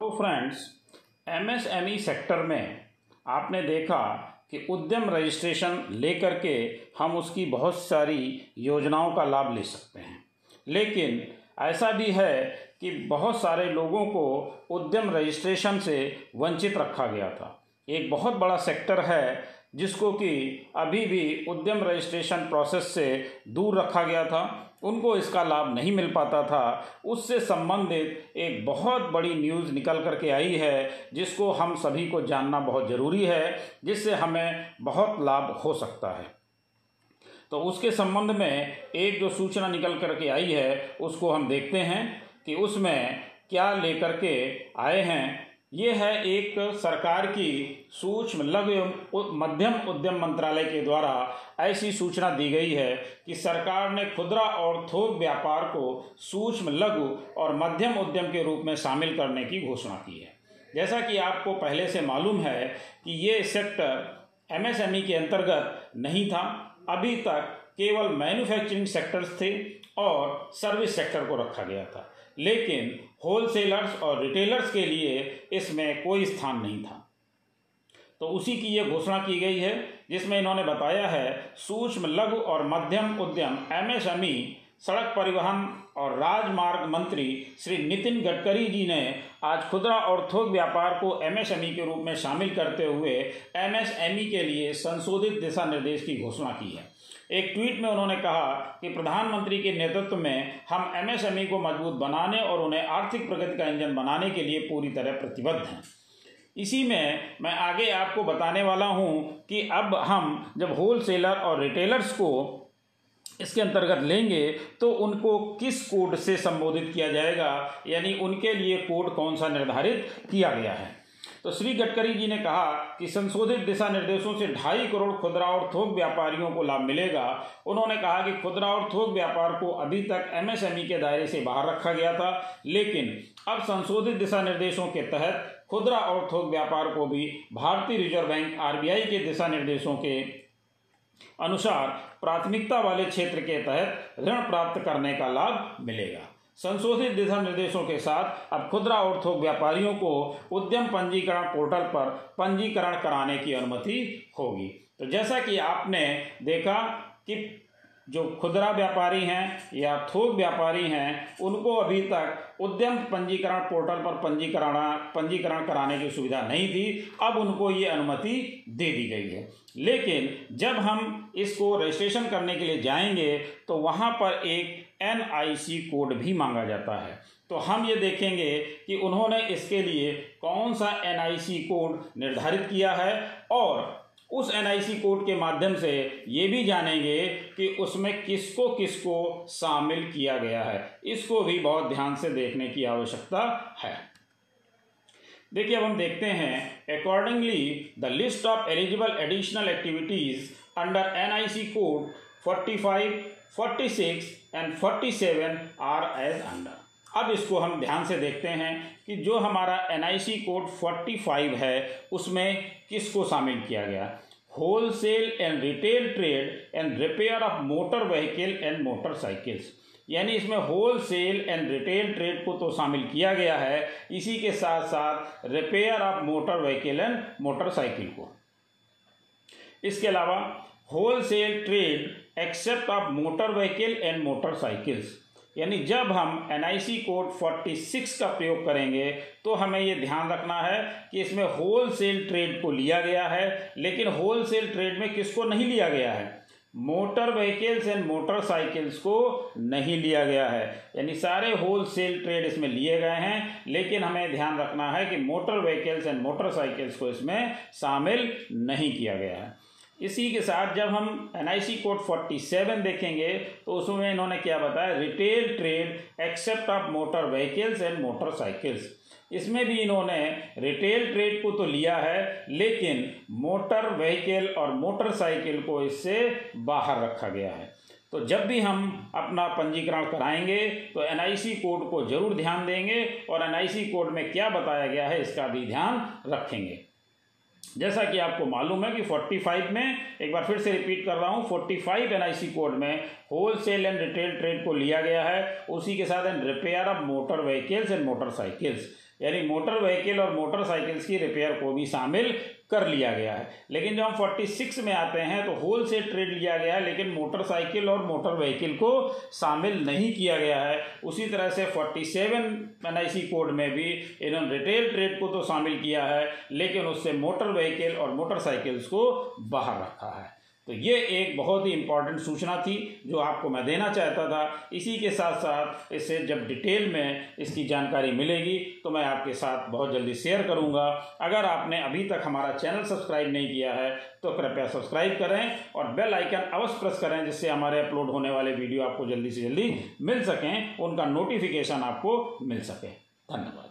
तो friends MSME sector में आपने देखा कि उद्यम रजिस्ट्रेशन लेकर के हम उसकी बहुत सारी योजनाओं का लाभ ले सकते हैं। लेकिन ऐसा भी है कि बहुत सारे लोगों को उद्यम रजिस्ट्रेशन से वंचित रखा गया था। एक बहुत बड़ा सेक्टर है जिसको कि अभी भी उद्यम रजिस्ट्रेशन प्रोसेस से दूर रखा गया था, उनको इसका लाभ नहीं मिल पाता था। उससे संबंधित एक बहुत बड़ी न्यूज़ निकल कर के आई है, जिसको हम सभी को जानना बहुत ज़रूरी है, जिससे हमें बहुत लाभ हो सकता है। तो उसके संबंध में एक जो सूचना निकल कर के आई है, उसको हम देखते हैं कि उसमें क्या लेकर के आए हैं ये है एक सरकार की सूक्ष्म लघु एवं मध्यम उद्यम मंत्रालय के द्वारा ऐसी सूचना दी गई है कि सरकार ने खुदरा और थोक व्यापार को सूक्ष्म लघु और मध्यम उद्यम के रूप में शामिल करने की घोषणा की है। जैसा कि आपको पहले से मालूम है कि ये सेक्टर एमएसएमई के अंतर्गत नहीं था। अभी तक केवल मैन्युफैक्चरिंग सेक्टर्स थे और सर्विस सेक्टर को रखा गया था। लेकिन होलसेलर्स और रिटेलर्स के लिए इसमें कोई स्थान नहीं था। तो उसी की ये घोषणा की गई है, जिसमें इन्होंने बताया है, सूक्ष्म, लघु और मध्यम उद्यम एमएसएमई सड़क परिवहन और राजमार्ग मंत्री श्री नितिन गडकरी जी ने आज खुदरा और थोक व्यापार को एमएसएमई के रूप में शामिल करते हुए एमएसएमई के लिए संशोधित दिशा निर्देश की घोषणा की है। एक ट्वीट में उन्होंने कहा कि प्रधानमंत्री के नेतृत्व में हम एमएसएमई को मज़बूत बनाने और उन्हें आर्थिक प्रगति का इंजन बनाने के लिए पूरी तरह प्रतिबद्ध हैं। इसी में मैं आगे आपको बताने वाला हूँ कि अब हम जब होल सेलर और रिटेलर्स को इसके अंतर्गत लेंगे तो उनको किस कोड से संबोधित किया जाएगा? यानी उनके लिए कोड कौन सा निर्धारित किया गया है? तो श्री गडकरी जी ने कहा कि संशोधित दिशा निर्देशों से ढाई करोड़ खुदरा और थोक व्यापारियों को लाभ मिलेगा। उन्होंने कहा कि खुदरा और थोक व्यापार को अभी तक एमएसएमई के दायरे से बाहर रखा गया था, लेकिन अब संशोधित दिशा निर्देशों के तहत खुदरा और थोक व्यापार को भी भारतीय रिज़र्व बैंक आरबीआई के दिशा निर्देशों के अनुसार प्राथमिकता वाले क्षेत्र के तहत ऋण प्राप्त करने का लाभ मिलेगा। संशोधित दिशा निर्देशों के साथ अब खुदरा और थोक व्यापारियों को उद्यम पंजीकरण पोर्टल पर पंजीकरण कराने की अनुमति होगी। तो जैसा कि आपने देखा कि जो खुदरा व्यापारी हैं या थोक व्यापारी हैं, उनको अभी तक उद्यम पंजीकरण पोर्टल पर पंजीकरण पंजीकरण कराने की सुविधा नहीं थी। अब उनको ये अनुमति दे दी गई है। लेकिन जब हम इसको रजिस्ट्रेशन करने के लिए जाएँगे तो वहाँ पर एक एनआईसी कोड भी मांगा जाता है। तो हम ये देखेंगे कि उन्होंने इसके लिए कौन सा एनआईसी कोड निर्धारित किया है और उस एनआईसी कोड के माध्यम से ये भी जानेंगे कि उसमें किसको किसको शामिल किया गया है। इसको भी बहुत ध्यान से देखने की आवश्यकता है। देखिए अब हम देखते हैं accordingly the list of eligible additional activities under NIC code 45, 46 and 47 are as under अब इसको हम ध्यान से देखते हैं कि जो हमारा एनआईसी कोड 45 है, उसमें किसको शामिल किया गया? Wholesale and retail trade and repair of motor vehicle and motorcycles यानी इसमें wholesale and retail trade को तो शामिल किया गया है, इसी के साथ साथ repair of motor vehicle and motorcycle को। इसके अलावा wholesale trade except of motor vehicle and motorcycles यानी जब हम एनआईसी कोड 46 का प्रयोग करेंगे तो हमें ये ध्यान रखना है कि इसमें होल सेल ट्रेड को लिया गया है, लेकिन होल सेल ट्रेड में किसको नहीं लिया गया है? मोटर व्हीकल्स एंड मोटरसाइकिल्स को नहीं लिया गया है। यानी सारे होल सेल ट्रेड इसमें लिए गए हैं, लेकिन हमें ध्यान रखना है कि मोटर व्हीकल्स एंड मोटरसाइकिल्स को इसमें शामिल नहीं किया गया है। इसी के साथ जब हम N I C code forty seven देखेंगे तो उसमें इन्होंने क्या बताया? Retail trade except of motor vehicles and motorcycles इसमें भी इन्होंने रिटेल ट्रेड को तो लिया है, लेकिन मोटर व्हीकल और मोटरसाइकिल को इससे बाहर रखा गया है। तो जब भी हम अपना पंजीकरण कराएँगे तो एनआईसी कोड को ज़रूर ध्यान देंगे और NIC कोड में क्या बताया गया है, इसका भी ध्यान रखेंगे। जैसा कि आपको मालूम है कि 45 में, एक बार फिर से रिपीट कर रहा हूँ 45 एनआईसी कोड में wholesale and retail trade को लिया गया है। उसी के साथ and repair of motor vehicles and motorcycles यानी मोटर व्हीकल और मोटरसाइकिल्स की रिपेयर को भी शामिल कर लिया गया है। लेकिन जब हम फोर्टी सिक्स में आते हैं तो होल सेल ट्रेड लिया गया है, लेकिन मोटरसाइकिल और मोटर व्हीकल को शामिल नहीं किया गया है। उसी तरह से फोर्टी सेवन इसी कोड में भी इन्होंने रिटेल ट्रेड को तो शामिल किया है, लेकिन उससे मोटर व्हीकल और मोटरसाइकिल्स को बाहर रखा है। तो ये एक बहुत ही इंपॉर्टेंट सूचना थी जो आपको मैं देना चाहता था। इसी के साथ साथ इससे जब डिटेल में इसकी जानकारी मिलेगी तो मैं आपके साथ बहुत जल्दी शेयर करूँगा। अगर आपने अभी तक हमारा चैनल सब्सक्राइब नहीं किया है तो कृपया सब्सक्राइब करें और बेल आइकन अवश्य प्रेस करें, जिससे हमारे अपलोड होने वाले वीडियो आपको जल्दी से जल्दी मिल सकें, उनका नोटिफिकेशन आपको मिल सके। धन्यवाद।